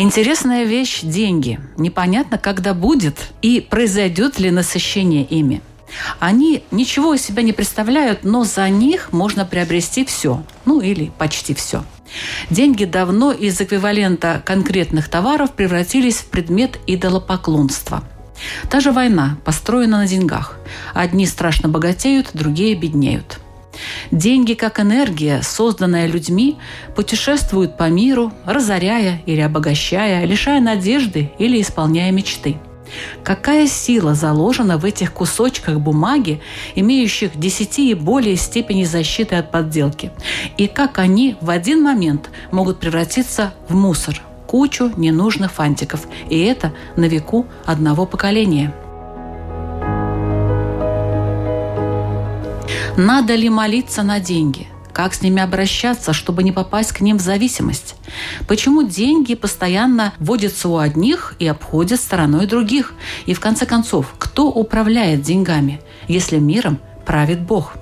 Интересная вещь – деньги. Непонятно, когда будет и произойдет ли насыщение ими. Они ничего из себя не представляют, но за них можно приобрести все. Ну или почти все. Деньги давно из эквивалента конкретных товаров превратились в предмет идолопоклонства. Та же война построена на деньгах. Одни страшно богатеют, другие беднеют – Деньги, как энергия, созданная людьми, путешествуют по миру, разоряя или обогащая, лишая надежды или исполняя мечты. Какая сила заложена в этих кусочках бумаги, имеющих десяти и более степени защиты от подделки? И как они в один момент могут превратиться в мусор, кучу ненужных фантиков, и это на веку одного поколения – Надо ли молиться на деньги? Как с ними обращаться, чтобы не попасть к ним в зависимость? Почему деньги постоянно вводятся у одних и обходят стороной других? И в конце концов, кто управляет деньгами, если миром правит Бог?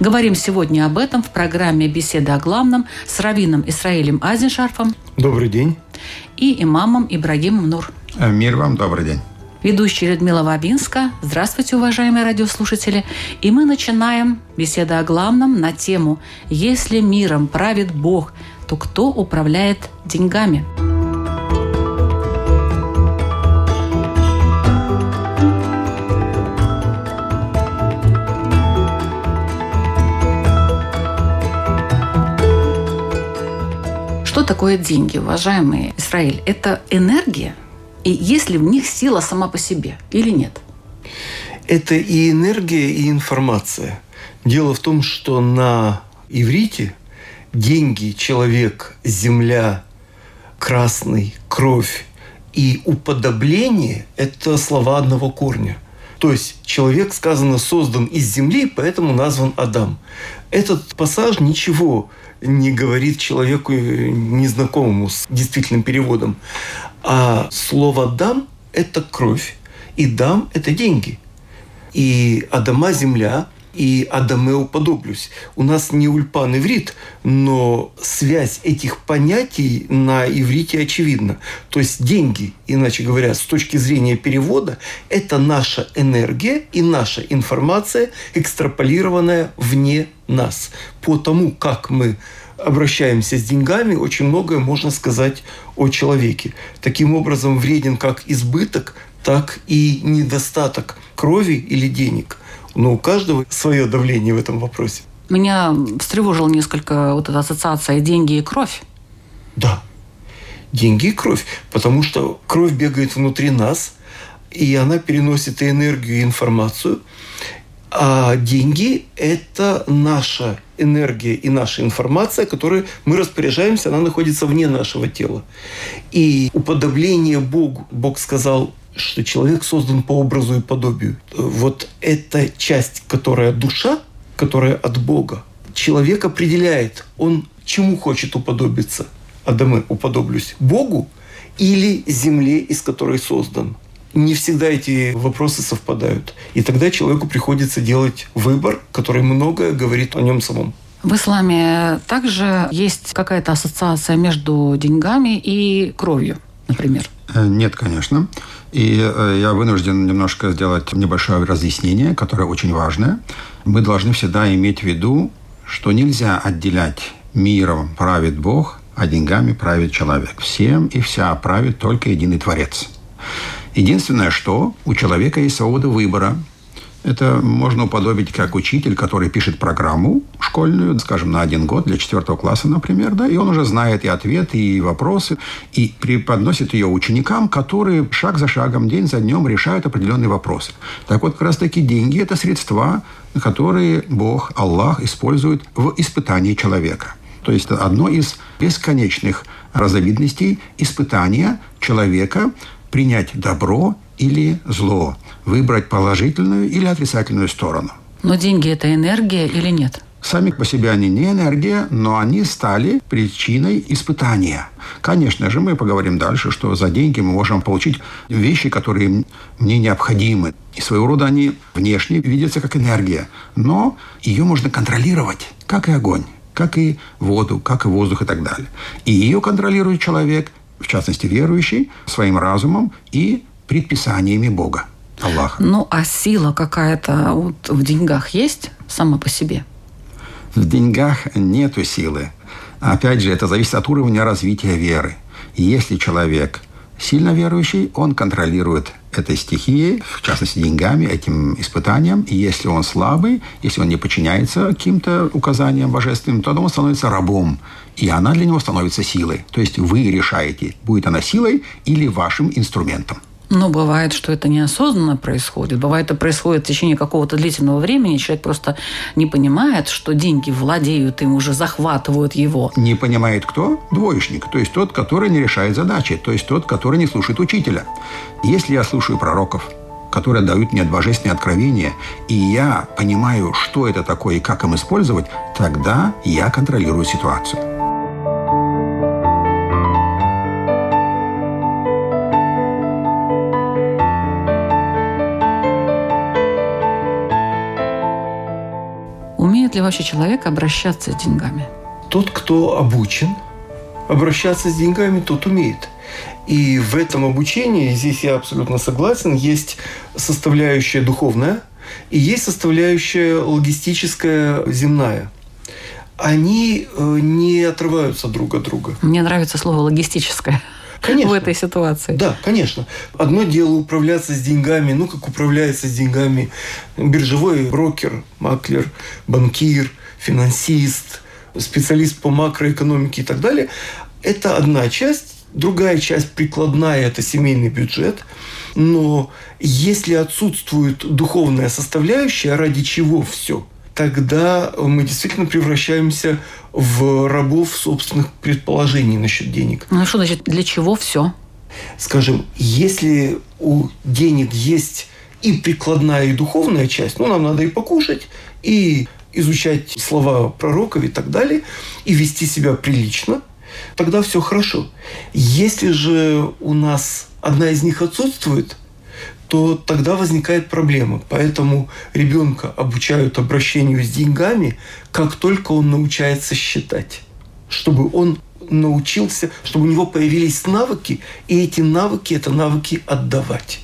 Говорим сегодня об этом в программе «Беседа о главном» с раввином Исраилем Азиншарфом. Добрый день. И имамом Ибрагимом Нур. Мир вам, добрый день ведущая Людмила Вавинска. Здравствуйте, уважаемые радиослушатели. И мы начинаем беседу о главном на тему «Если миром правит Бог, то кто управляет деньгами?» Что такое деньги, уважаемые Израиль? Это энергия – и есть ли в них сила сама по себе или нет? Это и энергия, и информация. Дело в том, что на иврите деньги, человек, земля, красный, кровь и уподобление – это слова одного корня. То есть человек, сказано, создан из земли, поэтому назван Адам. Этот пассаж ничего не говорит человеку незнакомому с действительным переводом. А слово «дам» – это кровь, и «дам» – это деньги. И «адама» – земля, и «адаме уподоблюсь». У нас не ульпан иврит, но связь этих понятий на иврите очевидна. То есть деньги, иначе говоря, с точки зрения перевода, это наша энергия и наша информация, экстраполированная вне нас. По тому, как мы обращаемся с деньгами, очень многое можно сказать о человеке. Таким образом, вреден как избыток, так и недостаток крови или денег. Но у каждого свое давление в этом вопросе. Меня встревожила несколько вот эта ассоциация «деньги и кровь». Да, деньги и кровь. Потому что кровь бегает внутри нас, и она переносит и энергию, и информацию. А деньги – это наша энергия и наша информация, которой мы распоряжаемся, она находится вне нашего тела. И уподобление Богу, Бог сказал, что человек создан по образу и подобию. Вот эта часть, которая душа, которая от Бога, человек определяет, он чему хочет уподобиться. Адамы, уподоблюсь Богу или земле, из которой создан не всегда эти вопросы совпадают. И тогда человеку приходится делать выбор, который многое говорит о нем самом. В исламе также есть какая-то ассоциация между деньгами и кровью, например? Э, нет, конечно. И э, я вынужден немножко сделать небольшое разъяснение, которое очень важное. Мы должны всегда иметь в виду, что нельзя отделять миром правит Бог, а деньгами правит человек. Всем и вся правит только единый Творец. Единственное, что у человека есть свобода выбора. Это можно уподобить как учитель, который пишет программу школьную, скажем, на один год для четвертого класса, например, да, и он уже знает и ответы, и вопросы, и преподносит ее ученикам, которые шаг за шагом, день за днем решают определенные вопросы. Так вот, как раз таки деньги – это средства, которые Бог, Аллах использует в испытании человека. То есть одно из бесконечных разновидностей испытания человека принять добро или зло, выбрать положительную или отрицательную сторону. Но деньги – это энергия или нет? Сами по себе они не энергия, но они стали причиной испытания. Конечно же, мы поговорим дальше, что за деньги мы можем получить вещи, которые мне необходимы. И своего рода они внешне видятся как энергия. Но ее можно контролировать, как и огонь, как и воду, как и воздух и так далее. И ее контролирует человек, в частности верующий, своим разумом и предписаниями Бога. Аллаха. Ну, а сила какая-то вот в деньгах есть сама по себе? В деньгах нету силы. Опять же, это зависит от уровня развития веры. Если человек сильно верующий, он контролирует этой стихией, в частности деньгами, этим испытанием. И если он слабый, если он не подчиняется каким-то указаниям божественным, то он становится рабом. И она для него становится силой. То есть вы решаете, будет она силой или вашим инструментом. Ну, бывает, что это неосознанно происходит. Бывает, это происходит в течение какого-то длительного времени. Человек просто не понимает, что деньги владеют им, уже захватывают его. Не понимает кто? Двоечник. То есть тот, который не решает задачи. То есть тот, который не слушает учителя. Если я слушаю пророков, которые дают мне божественные откровения, и я понимаю, что это такое и как им использовать, тогда я контролирую ситуацию. Вообще человек обращаться с деньгами? Тот, кто обучен обращаться с деньгами, тот умеет. И в этом обучении, здесь я абсолютно согласен, есть составляющая духовная и есть составляющая логистическая земная. Они э, не отрываются друг от друга. Мне нравится слово логистическое. Конечно. в этой ситуации. Да, конечно. Одно дело управляться с деньгами, ну, как управляется с деньгами биржевой брокер, маклер, банкир, финансист, специалист по макроэкономике и так далее. Это одна часть. Другая часть прикладная – это семейный бюджет. Но если отсутствует духовная составляющая, ради чего все – тогда мы действительно превращаемся в рабов собственных предположений насчет денег. Ну что значит, для чего все? Скажем, если у денег есть и прикладная, и духовная часть, ну, нам надо и покушать, и изучать слова пророков и так далее, и вести себя прилично, тогда все хорошо. Если же у нас одна из них отсутствует, то тогда возникает проблема. Поэтому ребенка обучают обращению с деньгами, как только он научается считать, чтобы он научился, чтобы у него появились навыки, и эти навыки – это навыки отдавать.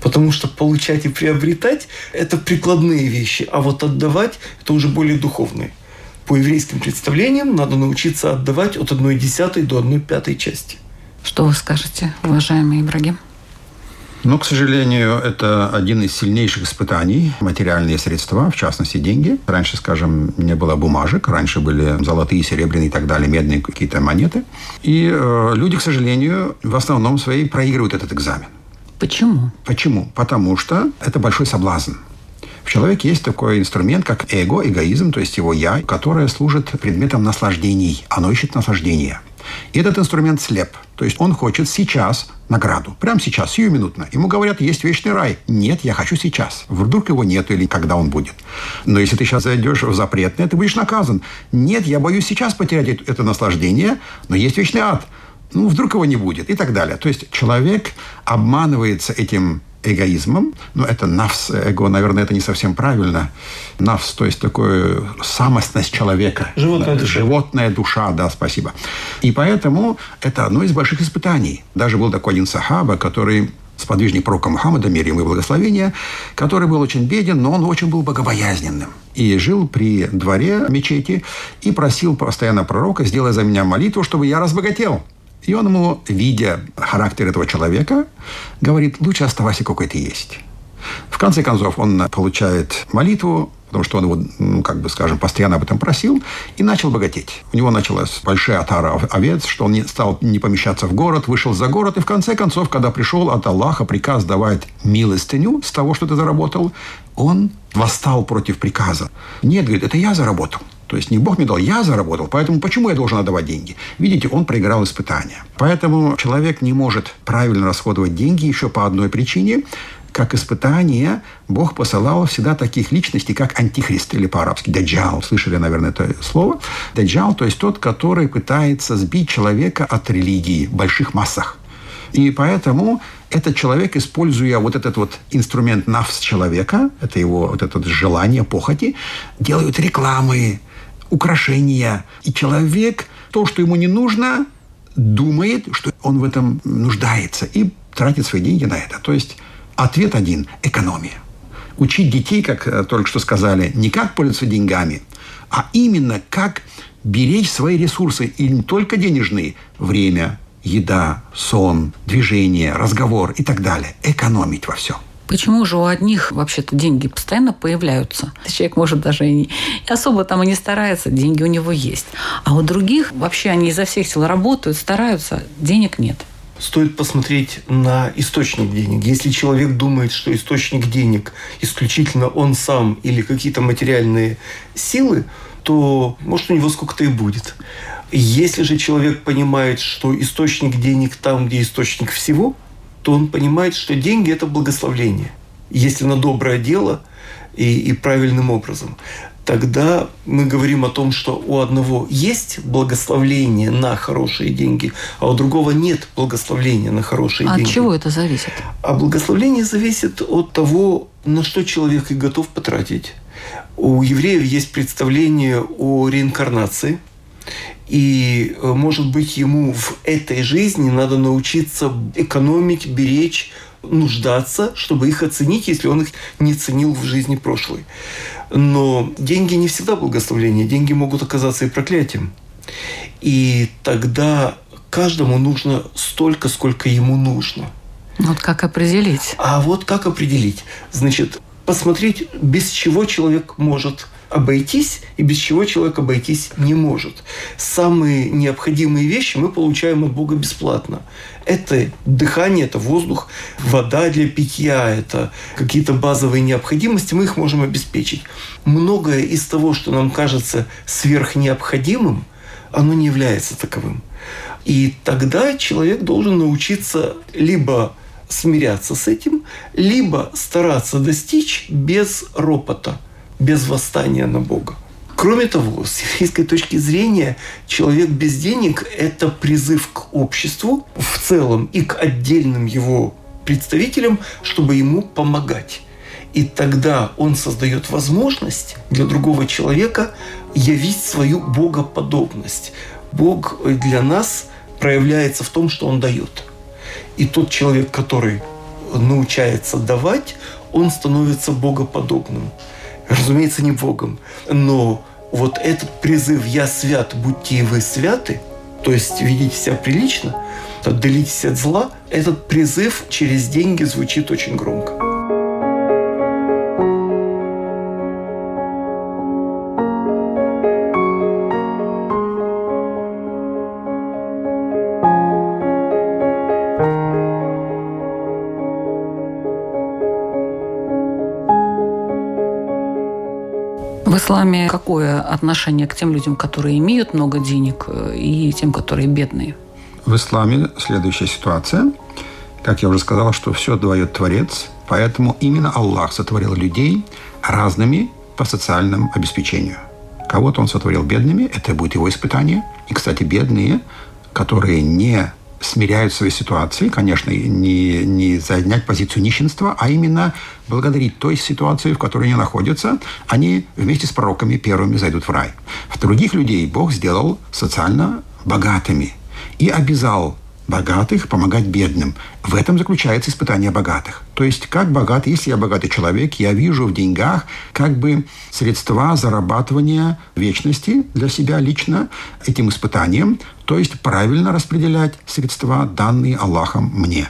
Потому что получать и приобретать – это прикладные вещи, а вот отдавать – это уже более духовные. По еврейским представлениям надо научиться отдавать от 1 десятой до 1 пятой части. Что вы скажете, уважаемый Ибрагим? Но, к сожалению, это один из сильнейших испытаний. Материальные средства, в частности, деньги. Раньше, скажем, не было бумажек. Раньше были золотые, серебряные и так далее, медные какие-то монеты. И э, люди, к сожалению, в основном своей проигрывают этот экзамен. Почему? Почему? Потому что это большой соблазн. В человеке есть такой инструмент, как эго, эгоизм, то есть его «я», которое служит предметом наслаждений. Оно ищет наслаждения. И этот инструмент слеп. То есть он хочет сейчас награду. Прямо сейчас, сиюминутно. Ему говорят, есть вечный рай. Нет, я хочу сейчас. Вдруг его нет или когда он будет. Но если ты сейчас зайдешь в запретное, ты будешь наказан. Нет, я боюсь сейчас потерять это наслаждение, но есть вечный ад. Ну, вдруг его не будет и так далее. То есть человек обманывается этим эгоизмом. Но это навс, эго, наверное, это не совсем правильно. Навс, то есть такое самостность человека. Животная душа. Животная душа, да, спасибо. И поэтому это одно из больших испытаний. Даже был такой один сахаба, который сподвижник пророка Мухаммада, мир ему и благословения, который был очень беден, но он очень был богобоязненным. И жил при дворе мечети и просил постоянно пророка, сделай за меня молитву, чтобы я разбогател. И он ему, видя характер этого человека, говорит, лучше оставайся, какой ты есть. В конце концов, он получает молитву, потому что он его, ну, как бы скажем, постоянно об этом просил, и начал богатеть. У него началась большая отара овец, что он не стал не помещаться в город, вышел за город, и в конце концов, когда пришел от Аллаха приказ давать милостыню с того, что ты заработал, он восстал против приказа. Нет, говорит, это я заработал. То есть не Бог мне дал, я заработал, поэтому почему я должен отдавать деньги? Видите, он проиграл испытания. Поэтому человек не может правильно расходовать деньги еще по одной причине. Как испытание Бог посылал всегда таких личностей, как антихрист или по-арабски даджал. Слышали, наверное, это слово? Даджал, то есть тот, который пытается сбить человека от религии в больших массах. И поэтому этот человек, используя вот этот вот инструмент навс человека, это его вот это желание, похоти, делают рекламы, украшения. И человек, то, что ему не нужно, думает, что он в этом нуждается и тратит свои деньги на это. То есть ответ один – экономия. Учить детей, как э, только что сказали, не как пользоваться деньгами, а именно как беречь свои ресурсы, и не только денежные, время, еда, сон, движение, разговор и так далее. Экономить во всем. Почему же у одних вообще-то деньги постоянно появляются? Человек может даже и не, особо там и не старается, деньги у него есть. А у других вообще они изо всех сил работают, стараются, денег нет. Стоит посмотреть на источник денег. Если человек думает, что источник денег исключительно он сам или какие-то материальные силы, то может у него сколько-то и будет. Если же человек понимает, что источник денег там, где источник всего, то он понимает, что деньги – это благословление. Если на доброе дело и, и правильным образом, тогда мы говорим о том, что у одного есть благословление на хорошие деньги, а у другого нет благословления на хорошие а деньги. От чего это зависит? А благословение зависит от того, на что человек и готов потратить. У евреев есть представление о реинкарнации – и, э, может быть, ему в этой жизни надо научиться экономить, беречь, нуждаться, чтобы их оценить, если он их не ценил в жизни прошлой. Но деньги не всегда благословление. Деньги могут оказаться и проклятием. И тогда каждому нужно столько, сколько ему нужно. Вот как определить? А вот как определить? Значит, посмотреть, без чего человек может обойтись и без чего человек обойтись не может. Самые необходимые вещи мы получаем от Бога бесплатно. Это дыхание, это воздух, вода для питья, это какие-то базовые необходимости, мы их можем обеспечить. Многое из того, что нам кажется сверхнеобходимым, оно не является таковым. И тогда человек должен научиться либо смиряться с этим, либо стараться достичь без ропота – без восстания на Бога. Кроме того, с еврейской точки зрения, человек без денег – это призыв к обществу в целом и к отдельным его представителям, чтобы ему помогать. И тогда он создает возможность для другого человека явить свою богоподобность. Бог для нас проявляется в том, что он дает. И тот человек, который научается давать, он становится богоподобным разумеется, не Богом. Но вот этот призыв «Я свят, будьте и вы святы», то есть ведите себя прилично, отдалитесь от зла, этот призыв через деньги звучит очень громко. Исламе какое отношение к тем людям, которые имеют много денег, э, и тем, которые бедные? В исламе следующая ситуация. Как я уже сказал, что все дает Творец, поэтому именно Аллах сотворил людей разными по социальному обеспечению. Кого-то он сотворил бедными, это будет его испытание. И, кстати, бедные, которые не смиряют свои ситуации, конечно, не, не занять позицию нищенства, а именно благодарить той ситуации, в которой они находятся, они вместе с пророками первыми зайдут в рай. В других людей Бог сделал социально богатыми и обязал богатых помогать бедным. В этом заключается испытание богатых. То есть, как богат, если я богатый человек, я вижу в деньгах как бы средства зарабатывания вечности для себя лично этим испытанием, то есть правильно распределять средства, данные Аллахом мне.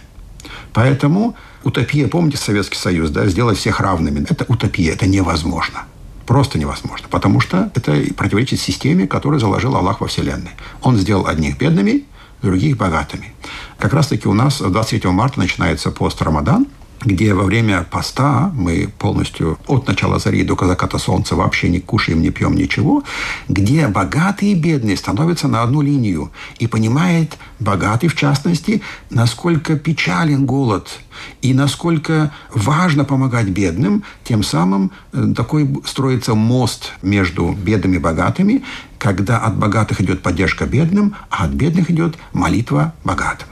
Поэтому утопия, помните Советский Союз, да, сделать всех равными, это утопия, это невозможно. Просто невозможно, потому что это противоречит системе, которую заложил Аллах во Вселенной. Он сделал одних бедными, других богатыми. Как раз-таки у нас 23 марта начинается пост Рамадан, где во время поста мы полностью от начала зари до заката солнца вообще не кушаем, не пьем ничего, где богатые и бедные становятся на одну линию и понимает богатый, в частности, насколько печален голод и насколько важно помогать бедным, тем самым э, такой строится мост между бедными и богатыми, когда от богатых идет поддержка бедным, а от бедных идет молитва богатым.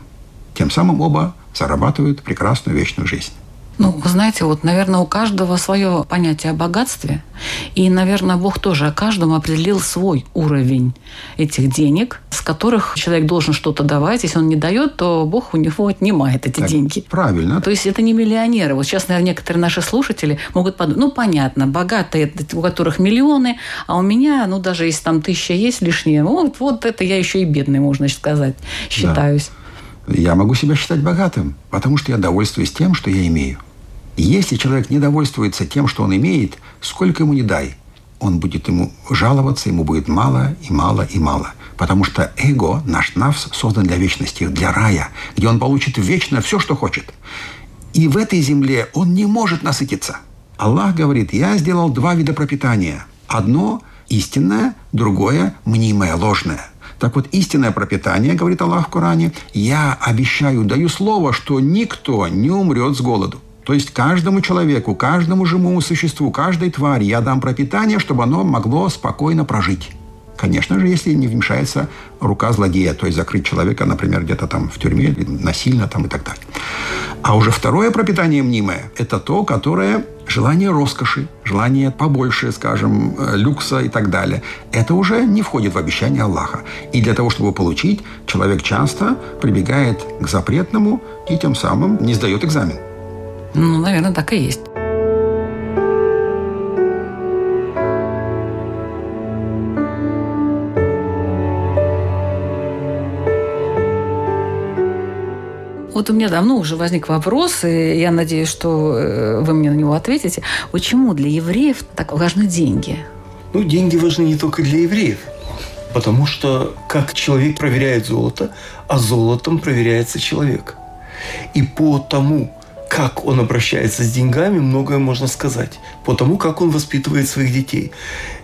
Тем самым оба зарабатывают прекрасную вечную жизнь. Ну, вы знаете, вот, наверное, у каждого свое понятие о богатстве. И, наверное, Бог тоже каждому определил свой уровень этих денег, с которых человек должен что-то давать. Если он не дает, то Бог у него отнимает эти так, деньги. Правильно. То есть это не миллионеры. Вот сейчас, наверное, некоторые наши слушатели могут подумать, ну, понятно, богатые, у которых миллионы, а у меня, ну, даже если там тысяча есть лишнее, вот, вот это я еще и бедный, можно сказать, считаюсь. Да. Я могу себя считать богатым, потому что я довольствуюсь тем, что я имею. Если человек не довольствуется тем, что он имеет, сколько ему не дай, он будет ему жаловаться, ему будет мало и мало и мало. Потому что эго, наш навс, создан для вечности, для рая, где он получит вечно все, что хочет. И в этой земле он не может насытиться. Аллах говорит, я сделал два вида пропитания. Одно истинное, другое мнимое, ложное. Так вот, истинное пропитание, говорит Аллах в Коране, я обещаю, даю слово, что никто не умрет с голоду. То есть каждому человеку, каждому живому существу, каждой твари я дам пропитание, чтобы оно могло спокойно прожить. Конечно же, если не вмешается рука злодея, то есть закрыть человека, например, где-то там в тюрьме, насильно там и так далее. А уже второе пропитание мнимое – это то, которое желание роскоши, желание побольше, скажем, э, люкса и так далее. Это уже не входит в обещание Аллаха. И для того, чтобы получить, человек часто прибегает к запретному и тем самым не сдает экзамен. Ну, наверное, так и есть. Вот у меня давно уже возник вопрос, и я надеюсь, что э, вы мне на него ответите. Почему для евреев так важны деньги? Ну, деньги важны не только для евреев. Потому что как человек проверяет золото, а золотом проверяется человек. И по тому, как он обращается с деньгами, многое можно сказать. По тому, как он воспитывает своих детей.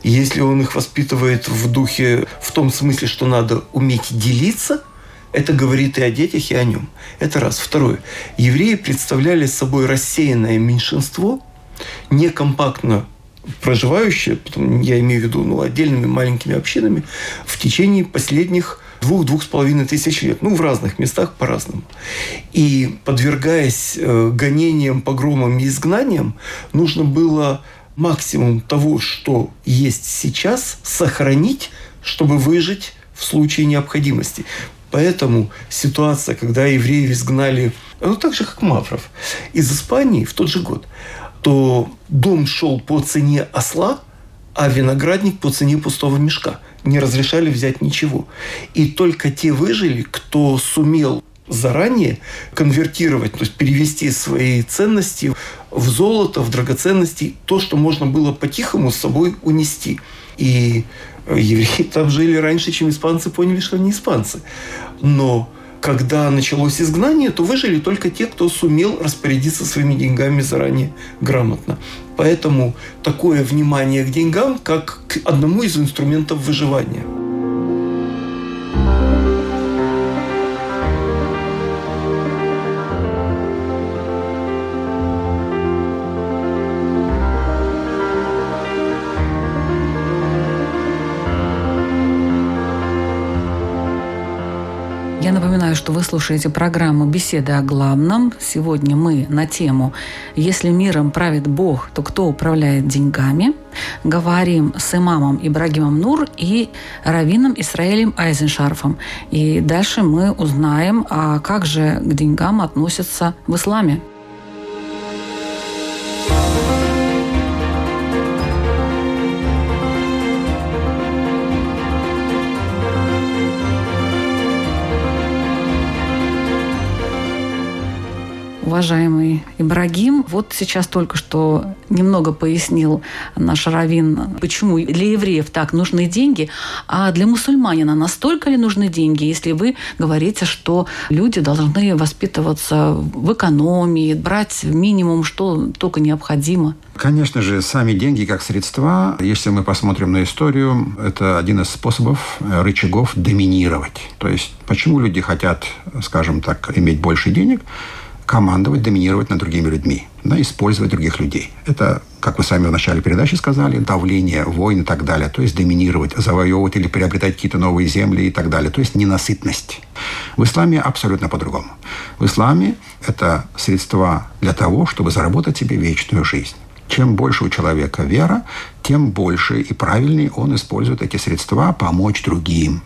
Если он их воспитывает в духе, в том смысле, что надо уметь делиться – это говорит и о детях, и о нем. Это раз. Второе. Евреи представляли собой рассеянное меньшинство, некомпактно проживающее, я имею в виду ну, отдельными маленькими общинами, в течение последних двух-двух с половиной тысяч лет. Ну, в разных местах по-разному. И подвергаясь э, гонениям, погромам и изгнаниям, нужно было максимум того, что есть сейчас, сохранить, чтобы выжить в случае необходимости. Поэтому ситуация, когда евреев изгнали, ну так же, как Мавров, из Испании в тот же год, то дом шел по цене осла, а виноградник по цене пустого мешка. Не разрешали взять ничего. И только те выжили, кто сумел заранее конвертировать, то есть перевести свои ценности в золото, в драгоценности, то, что можно было по-тихому с собой унести. И евреи там жили раньше, чем испанцы поняли, что они испанцы. Но когда началось изгнание, то выжили только те, кто сумел распорядиться своими деньгами заранее грамотно. Поэтому такое внимание к деньгам как к одному из инструментов выживания – Напоминаю, что вы слушаете программу «Беседы о главном». Сегодня мы на тему «Если миром правит Бог, то кто управляет деньгами?» Говорим с имамом Ибрагимом Нур и раввином Исраилем Айзеншарфом. И дальше мы узнаем, а как же к деньгам относятся в исламе. Уважаемый Ибрагим. Вот сейчас только что немного пояснил наш Равин, почему для евреев так нужны деньги, а для мусульманина настолько ли нужны деньги, если вы говорите, что люди должны воспитываться в экономии, брать минимум, что только необходимо? Конечно же, сами деньги как средства, если мы посмотрим на историю, это один из способов, э, рычагов доминировать. То есть, почему люди хотят, скажем так, иметь больше денег? Командовать, доминировать над другими людьми, да, использовать других людей. Это, как вы сами в начале передачи сказали, давление, войны и так далее. То есть доминировать, завоевывать или приобретать какие-то новые земли и так далее. То есть ненасытность. В исламе абсолютно по-другому. В исламе это средства для того, чтобы заработать себе вечную жизнь. Чем больше у человека вера, тем больше и правильнее он использует эти средства помочь другим.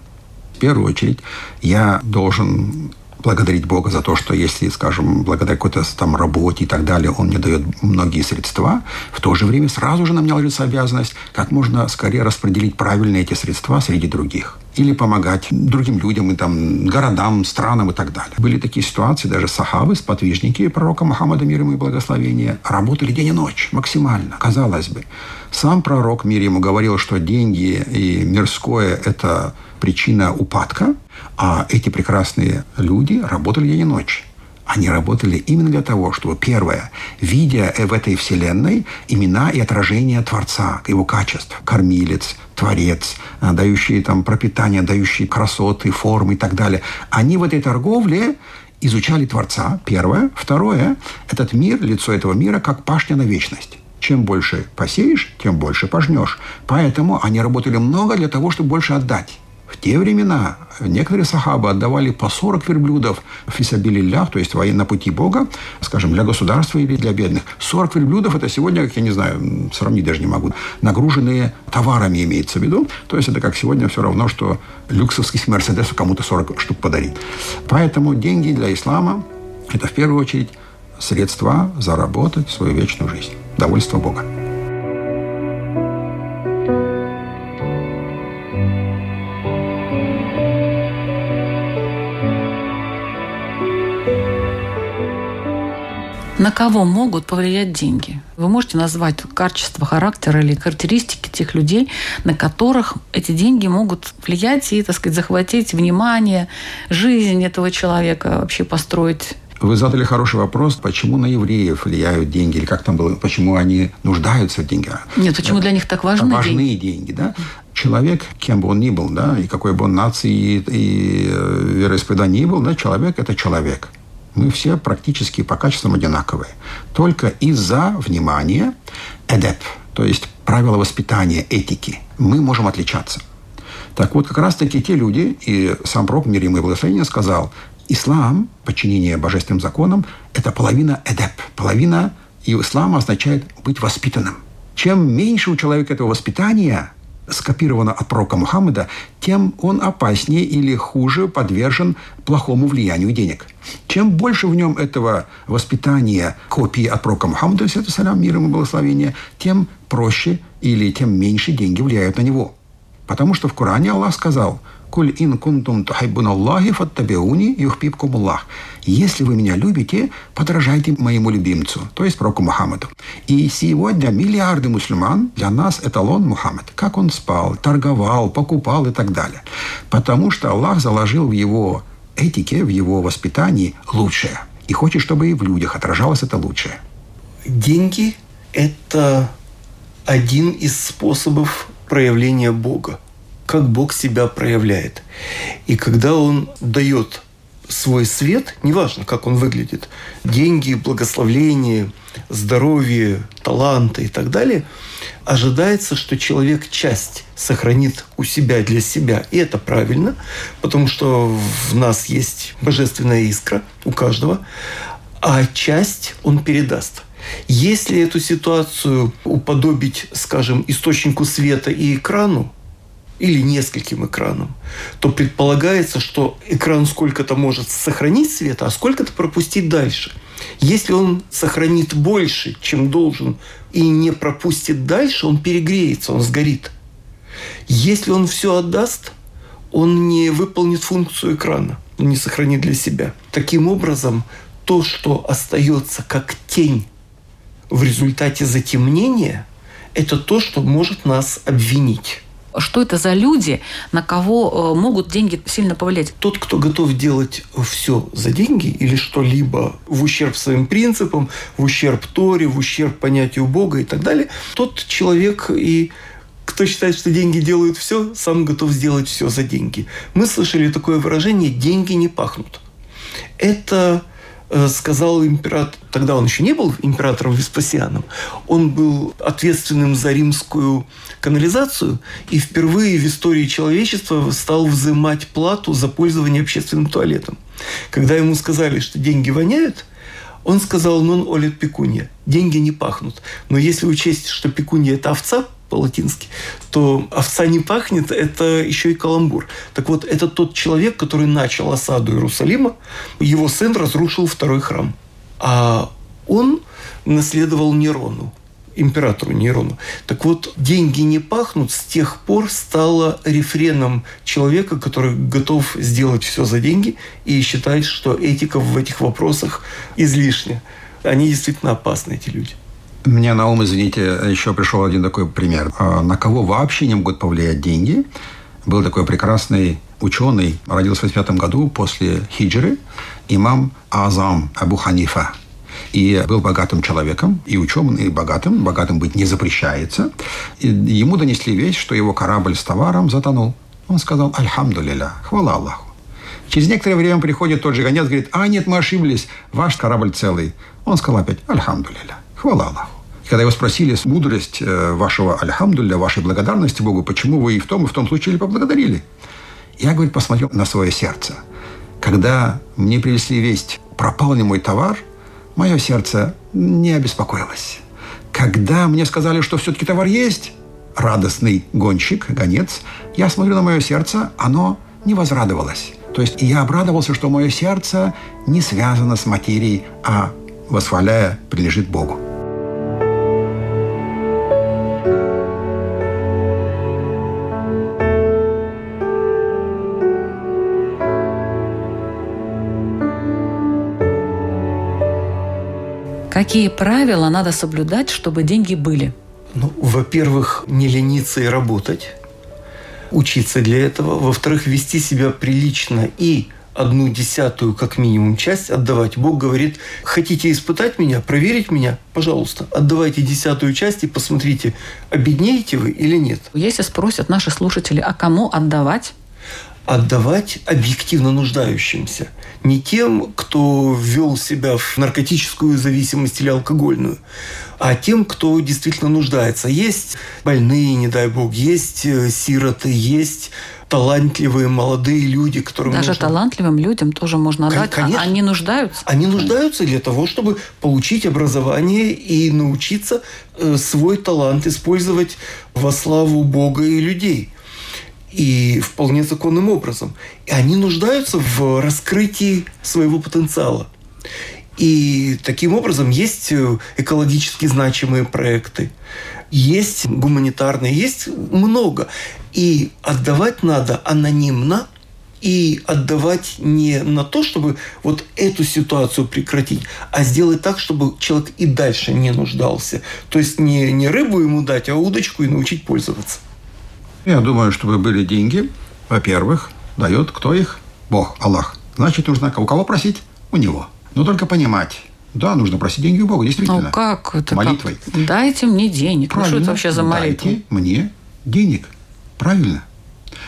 В первую очередь, я должен благодарить Бога за то, что если, скажем, благодаря какой-то там работе и так далее, Он мне дает многие средства, в то же время сразу же на меня ложится обязанность как можно скорее распределить правильно эти средства среди других. Или помогать другим людям, и там, городам, странам и так далее. Были такие ситуации, даже сахабы, сподвижники пророка Мухаммада, мир ему и благословения, работали день и ночь максимально, казалось бы. Сам пророк, мир ему, говорил, что деньги и мирское – это причина упадка, а эти прекрасные люди работали день и ночь. Они работали именно для того, чтобы, первое, видя в этой вселенной имена и отражения Творца, его качеств, кормилец, Творец, а, дающий там пропитание, дающий красоты, формы и так далее, они в этой торговле изучали Творца, первое. Второе, этот мир, лицо этого мира, как пашня на вечность. Чем больше посеешь, тем больше пожнешь. Поэтому они работали много для того, чтобы больше отдать. Те времена некоторые сахабы отдавали по 40 верблюдов фисабилиллях, то есть на пути Бога, скажем, для государства или для бедных. 40 верблюдов – это сегодня, как я не знаю, сравнить даже не могу, нагруженные товарами имеется в виду. То есть это как сегодня все равно, что люксовский Мерседес кому-то 40 штук подарить. Поэтому деньги для ислама – это в первую очередь средства заработать свою вечную жизнь. Довольство Бога. На кого могут повлиять деньги? Вы можете назвать качество характера или характеристики тех людей, на которых эти деньги могут влиять и, так сказать, захватить внимание, жизнь этого человека, вообще построить вы задали хороший вопрос, почему на евреев влияют деньги, или как там было, почему они нуждаются в деньгах. Нет, почему для них так важны Важны деньги, деньги да. Человек, кем бы он ни был, да, и какой бы он нации и, и э, вероисповедания ни был, да, человек – это человек – мы все практически по качествам одинаковые. Только из-за внимания эдеп, то есть правила воспитания, этики, мы можем отличаться. Так вот, как раз-таки те люди, и сам Пророк, мир ему и благословение, сказал, ислам, подчинение божественным законам, это половина эдеп, половина и ислам означает быть воспитанным. Чем меньше у человека этого воспитания, скопировано от пророка Мухаммеда, тем он опаснее или хуже подвержен плохому влиянию денег. Чем больше в нем этого воспитания копии от пророка Мухаммеда, салям, мир ему благословение, тем проще или тем меньше деньги влияют на него. Потому что в Коране Аллах сказал – «Куль ин кунтум тухайбун Аллахи фаттабиуни юхбибкум Аллах». Если вы меня любите, подражайте моему любимцу, то есть пророку Мухаммаду. И сегодня миллиарды мусульман для нас эталон Мухаммад. Как он спал, торговал, покупал и так далее. Потому что Аллах заложил в его этике, в его воспитании лучшее. И хочет, чтобы и в людях отражалось это лучшее. Деньги – это один из способов проявления Бога как Бог себя проявляет. И когда Он дает свой свет, неважно, как он выглядит, деньги, благословление, здоровье, таланты и так далее, ожидается, что человек часть сохранит у себя для себя. И это правильно, потому что в нас есть божественная искра у каждого, а часть он передаст. Если эту ситуацию уподобить, скажем, источнику света и экрану, или нескольким экранам, то предполагается, что экран сколько-то может сохранить света, а сколько-то пропустить дальше. Если он сохранит больше, чем должен, и не пропустит дальше, он перегреется, он сгорит. Если он все отдаст, он не выполнит функцию экрана, он не сохранит для себя. Таким образом, то, что остается как тень в результате затемнения, это то, что может нас обвинить. Что это за люди, на кого э, могут деньги сильно повлиять? Тот, кто готов делать все за деньги или что-либо в ущерб своим принципам, в ущерб Торе, в ущерб понятию Бога и так далее, тот человек и кто считает, что деньги делают все, сам готов сделать все за деньги. Мы слышали такое выражение «деньги не пахнут». Это Э, сказал император, тогда он еще не был императором Веспасианом, он был ответственным за римскую канализацию и впервые в истории человечества стал взимать плату за пользование общественным туалетом. Когда ему сказали, что деньги воняют, он сказал «нон олет пекунья» – деньги не пахнут. Но если учесть, что пекунья – это овца – по-латински, то овца не пахнет, это еще и каламбур. Так вот, это тот человек, который начал осаду Иерусалима, его сын разрушил второй храм. А он наследовал Нерону императору Нерону. Так вот, деньги не пахнут с тех пор стало рефреном человека, который готов сделать все за деньги и считает, что этика в этих вопросах излишня. Они действительно опасны, эти люди. Мне на ум, извините, еще пришел один такой пример. А на кого вообще не могут повлиять деньги? Был такой прекрасный ученый, родился в 85 году после хиджры, имам Азам Абу Ханифа. И был богатым человеком, и ученым, и богатым. Богатым быть не запрещается. И ему донесли весть, что его корабль с товаром затонул. Он сказал «Альхамдулилля, хвала Аллаху». Через некоторое время приходит тот же гонец, говорит, а нет, мы ошиблись, ваш корабль целый. Он сказал опять «Альхамдулилля». Хвала Аллаху. Когда его спросили мудрость э, вашего альхамдулля, вашей благодарности Богу, почему вы и в том, и в том случае поблагодарили? Я, говорит, посмотрел на свое сердце. Когда мне принесли весть, пропал ли мой товар, мое сердце не обеспокоилось. Когда мне сказали, что все-таки товар есть, радостный гонщик, гонец, я смотрю на мое сердце, оно не возрадовалось. То есть я обрадовался, что мое сердце не связано с материей, а восхваляя, принадлежит Богу. Какие правила надо соблюдать, чтобы деньги были? Ну, во-первых, не лениться и работать, учиться для этого. Во-вторых, вести себя прилично и одну десятую, как минимум, часть отдавать. Бог говорит, хотите испытать меня, проверить меня, пожалуйста, отдавайте десятую часть и посмотрите, обеднеете вы или нет. Если спросят наши слушатели, а кому отдавать? Отдавать объективно нуждающимся. Не тем, кто ввел себя в наркотическую зависимость или алкогольную, а тем, кто действительно нуждается. Есть больные, не дай бог, есть э, сироты, есть талантливые молодые люди, которым Даже нужно... талантливым людям тоже можно отдать. А Конечно. Они нуждаются? Они нуждаются для того, чтобы получить образование и научиться э, свой талант использовать во славу Бога и людей и вполне законным образом. И они нуждаются в раскрытии своего потенциала. И таким образом есть э, экологически значимые проекты, есть гуманитарные, есть много. И отдавать надо анонимно, и отдавать не на то, чтобы вот эту ситуацию прекратить, а сделать так, чтобы человек и дальше не нуждался. То есть не, не рыбу ему дать, а удочку и научить пользоваться. Я думаю, чтобы были деньги, во-первых, дает кто их? Бог, Аллах. Значит, нужно у кого просить? У него. Но только понимать, да, нужно просить деньги у Бога, действительно. Ну как это? Молитвой. Как? Дайте мне денег. Правильно. Ну, что это вообще за молитва? Дайте мне денег. Правильно.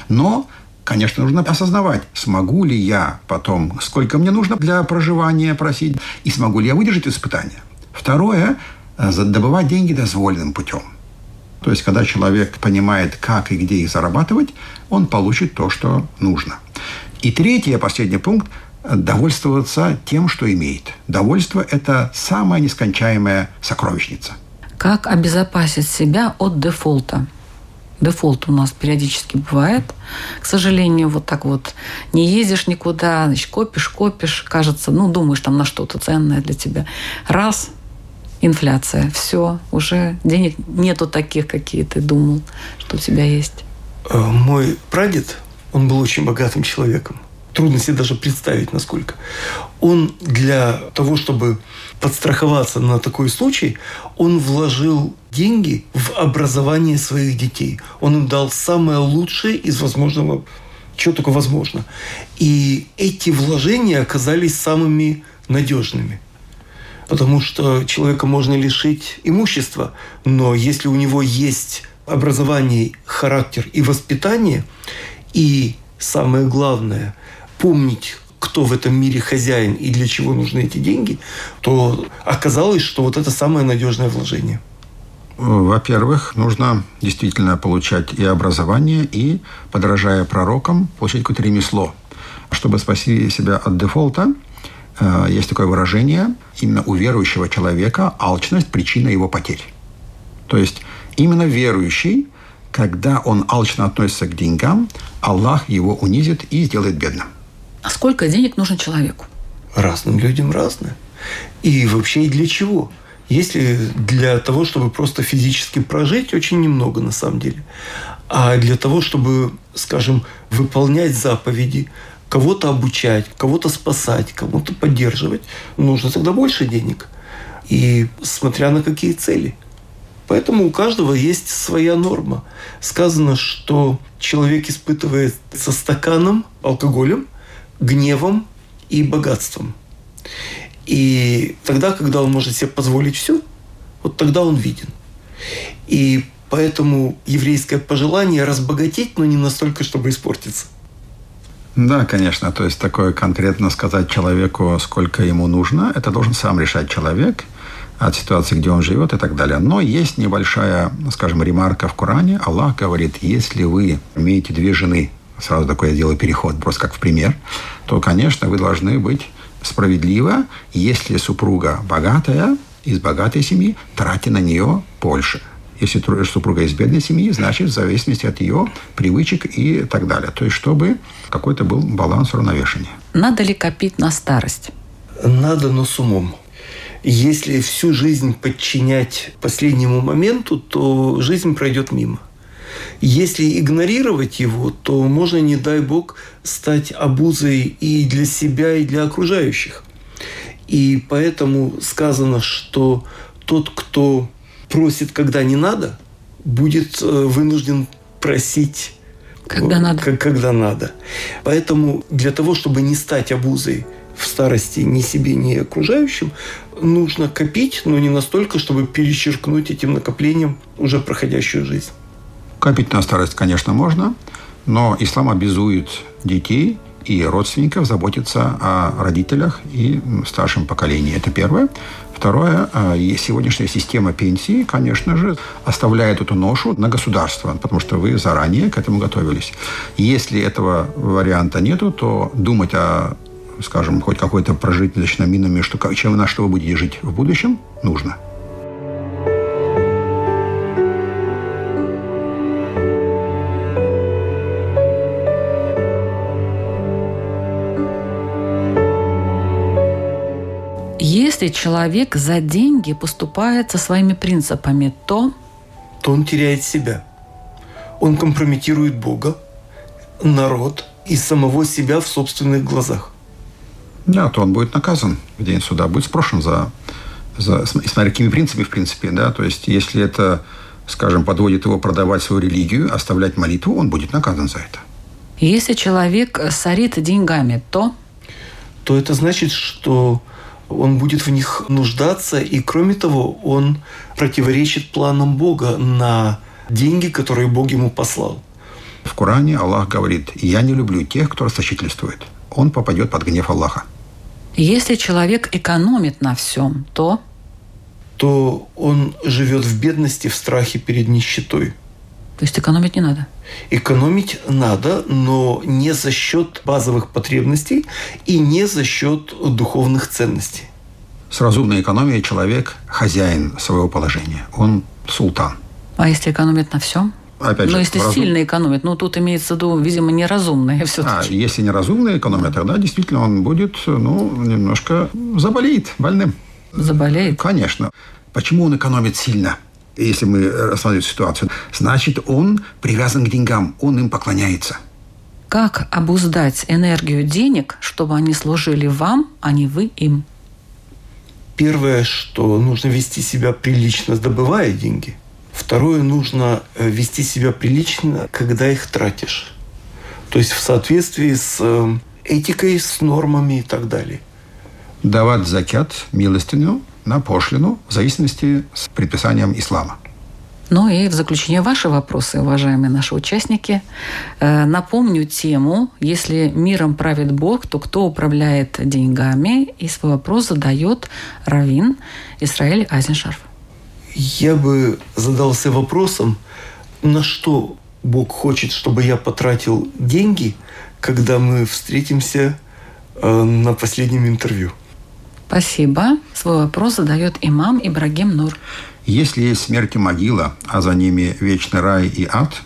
Но, конечно, нужно осознавать, смогу ли я потом, сколько мне нужно для проживания просить, и смогу ли я выдержать испытания. Второе, э, добывать деньги дозволенным путем. То есть, когда человек понимает, как и где их зарабатывать, он получит то, что нужно. И третий, последний пункт – довольствоваться тем, что имеет. Довольство – это самая нескончаемая сокровищница. Как обезопасить себя от дефолта? Дефолт у нас периодически бывает. К сожалению, вот так вот не ездишь никуда, значит, копишь, копишь, кажется, ну, думаешь там на что-то ценное для тебя. Раз – инфляция. Все, уже денег нету таких, какие ты думал, что у тебя есть. Э, мой прадед, он был очень богатым человеком. Трудно себе даже представить, насколько. Он для того, чтобы подстраховаться на такой случай, он вложил деньги в образование своих детей. Он им дал самое лучшее из возможного, что только возможно. И эти вложения оказались самыми надежными. Потому что человека можно лишить имущества, но если у него есть образование, характер и воспитание, и самое главное, помнить, кто в этом мире хозяин и для чего нужны эти деньги, то оказалось, что вот это самое надежное вложение. Во-первых, нужно действительно получать и образование, и, подражая пророкам, получать какое-то ремесло. Чтобы спасти себя от дефолта, есть такое выражение, именно у верующего человека алчность – причина его потерь. То есть именно верующий, когда он алчно относится к деньгам, Аллах его унизит и сделает бедным. А сколько денег нужно человеку? Разным людям разное. И вообще и для чего? Если для того, чтобы просто физически прожить, очень немного на самом деле. А для того, чтобы, скажем, выполнять заповеди, кого-то обучать, кого-то спасать, кому-то поддерживать, нужно тогда больше денег. И смотря на какие цели. Поэтому у каждого есть своя норма. Сказано, что человек испытывает со стаканом, алкоголем, гневом и богатством. И тогда, когда он может себе позволить все, вот тогда он виден. И поэтому еврейское пожелание разбогатеть, но не настолько, чтобы испортиться. Да, конечно. То есть такое конкретно сказать человеку, сколько ему нужно, это должен сам решать человек от ситуации, где он живет и так далее. Но есть небольшая, скажем, ремарка в Коране. Аллах говорит, если вы имеете две жены, сразу такое я делаю переход, просто как в пример, то, конечно, вы должны быть справедливо, если супруга богатая, из богатой семьи, тратьте на нее больше. Если супруга из бедной семьи, значит, в зависимости от ее привычек и так далее. То есть, чтобы какой-то был баланс уравновешения. Надо ли копить на старость? Надо, но с умом. Если всю жизнь подчинять последнему моменту, то жизнь пройдет мимо. Если игнорировать его, то можно, не дай бог, стать обузой и для себя, и для окружающих. И поэтому сказано, что тот, кто просит, когда не надо, будет э, вынужден просить когда надо. Как, когда надо. Поэтому для того, чтобы не стать обузой в старости ни себе, ни окружающим, нужно копить, но не настолько, чтобы перечеркнуть этим накоплением уже проходящую жизнь. Копить на старость, конечно, можно, но ислам обязует детей и родственников заботиться о родителях и старшем поколении. Это первое. Второе, а, сегодняшняя система пенсии, конечно же, оставляет эту ношу на государство, потому что вы заранее к этому готовились. Если этого варианта нету, то думать о скажем, хоть какой-то прожиточном минимуме, что, чем, на что вы будете жить в будущем, нужно. Если человек за деньги поступает со своими принципами, то... То он теряет себя. Он компрометирует Бога, народ и самого себя в собственных глазах. Да, то он будет наказан в день суда, будет спрошен за, за смотря какими принципами, в принципе, да, то есть если это, скажем, подводит его продавать свою религию, оставлять молитву, он будет наказан за это. Если человек сорит деньгами, то? То это значит, что он будет в них нуждаться, и кроме того, он противоречит планам Бога на деньги, которые Бог ему послал. В Коране Аллах говорит, «Я не люблю тех, кто расточительствует». Он попадет под гнев Аллаха. Если человек экономит на всем, то то он живет в бедности, в страхе перед нищетой. То есть экономить не надо? Экономить надо, но не за счет базовых потребностей и не за счет духовных ценностей. С разумной экономией человек хозяин своего положения. Он султан. А если экономит на всем? Опять же, Но если разум... сильно экономит, ну тут имеется в виду, видимо, неразумные все-таки. А если неразумная экономия, тогда действительно он будет, ну, немножко заболеет больным. Заболеет? Конечно. Почему он экономит сильно? Если мы рассматриваем ситуацию, значит, он привязан к деньгам, он им поклоняется. Как обуздать энергию денег, чтобы они служили вам, а не вы им? Первое, что нужно вести себя прилично, добывая деньги. Второе, нужно э, вести себя прилично, когда их тратишь. То есть в соответствии с э, этикой, с нормами и так далее. Давать закят, милостыню, на пошлину, в зависимости с предписанием ислама. Ну и в заключение ваши вопросы, уважаемые наши участники. Э, напомню тему. Если миром правит Бог, то кто управляет деньгами? И свой вопрос задает Равин Израиль Айзеншарф. Я бы задался вопросом, на что Бог хочет, чтобы я потратил деньги, когда мы встретимся э, на последнем интервью. Спасибо. Свой вопрос задает имам Ибрагим Нур. Если есть смерть и могила, а за ними вечный рай и ад,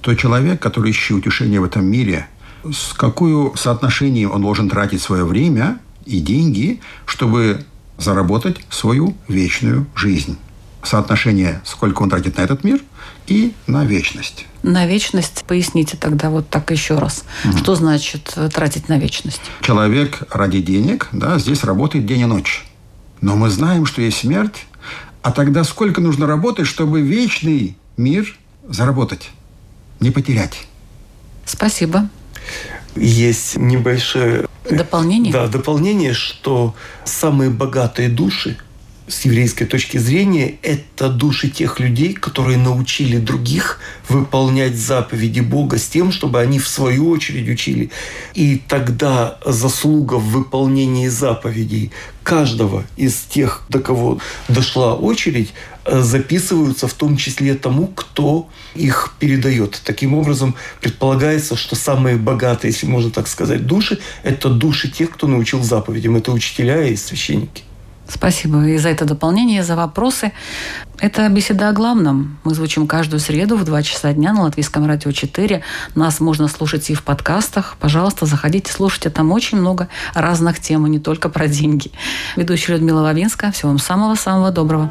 то человек, который ищет утешение в этом мире, с какую соотношением он должен тратить свое время и деньги, чтобы заработать свою вечную жизнь? Соотношение, сколько он тратит на этот мир и на вечность. На вечность поясните тогда вот так еще раз. Угу. Что значит э, тратить на вечность? Человек ради денег, да, здесь работает день и ночь. Но мы знаем, что есть смерть, а тогда сколько нужно работать, чтобы вечный мир заработать, не потерять? Спасибо. Есть небольшое... Дополнение? Да, дополнение, что самые богатые души – с еврейской точки зрения, это души тех людей, которые научили других выполнять заповеди Бога с тем, чтобы они в свою очередь учили. И тогда заслуга в выполнении заповедей каждого из тех, до кого дошла очередь, записываются в том числе тому, кто их передает. Таким образом, предполагается, что самые богатые, если можно так сказать, души – это души тех, кто научил заповедям. Это учителя и священники. Спасибо и за это дополнение, за вопросы. Это беседа о главном. Мы звучим каждую среду в 2 часа дня на Латвийском радио 4. Нас можно слушать и в подкастах. Пожалуйста, заходите, слушайте. Там очень много разных тем, и не только про деньги. Ведущая Людмила Вавинска. Всего вам самого-самого доброго.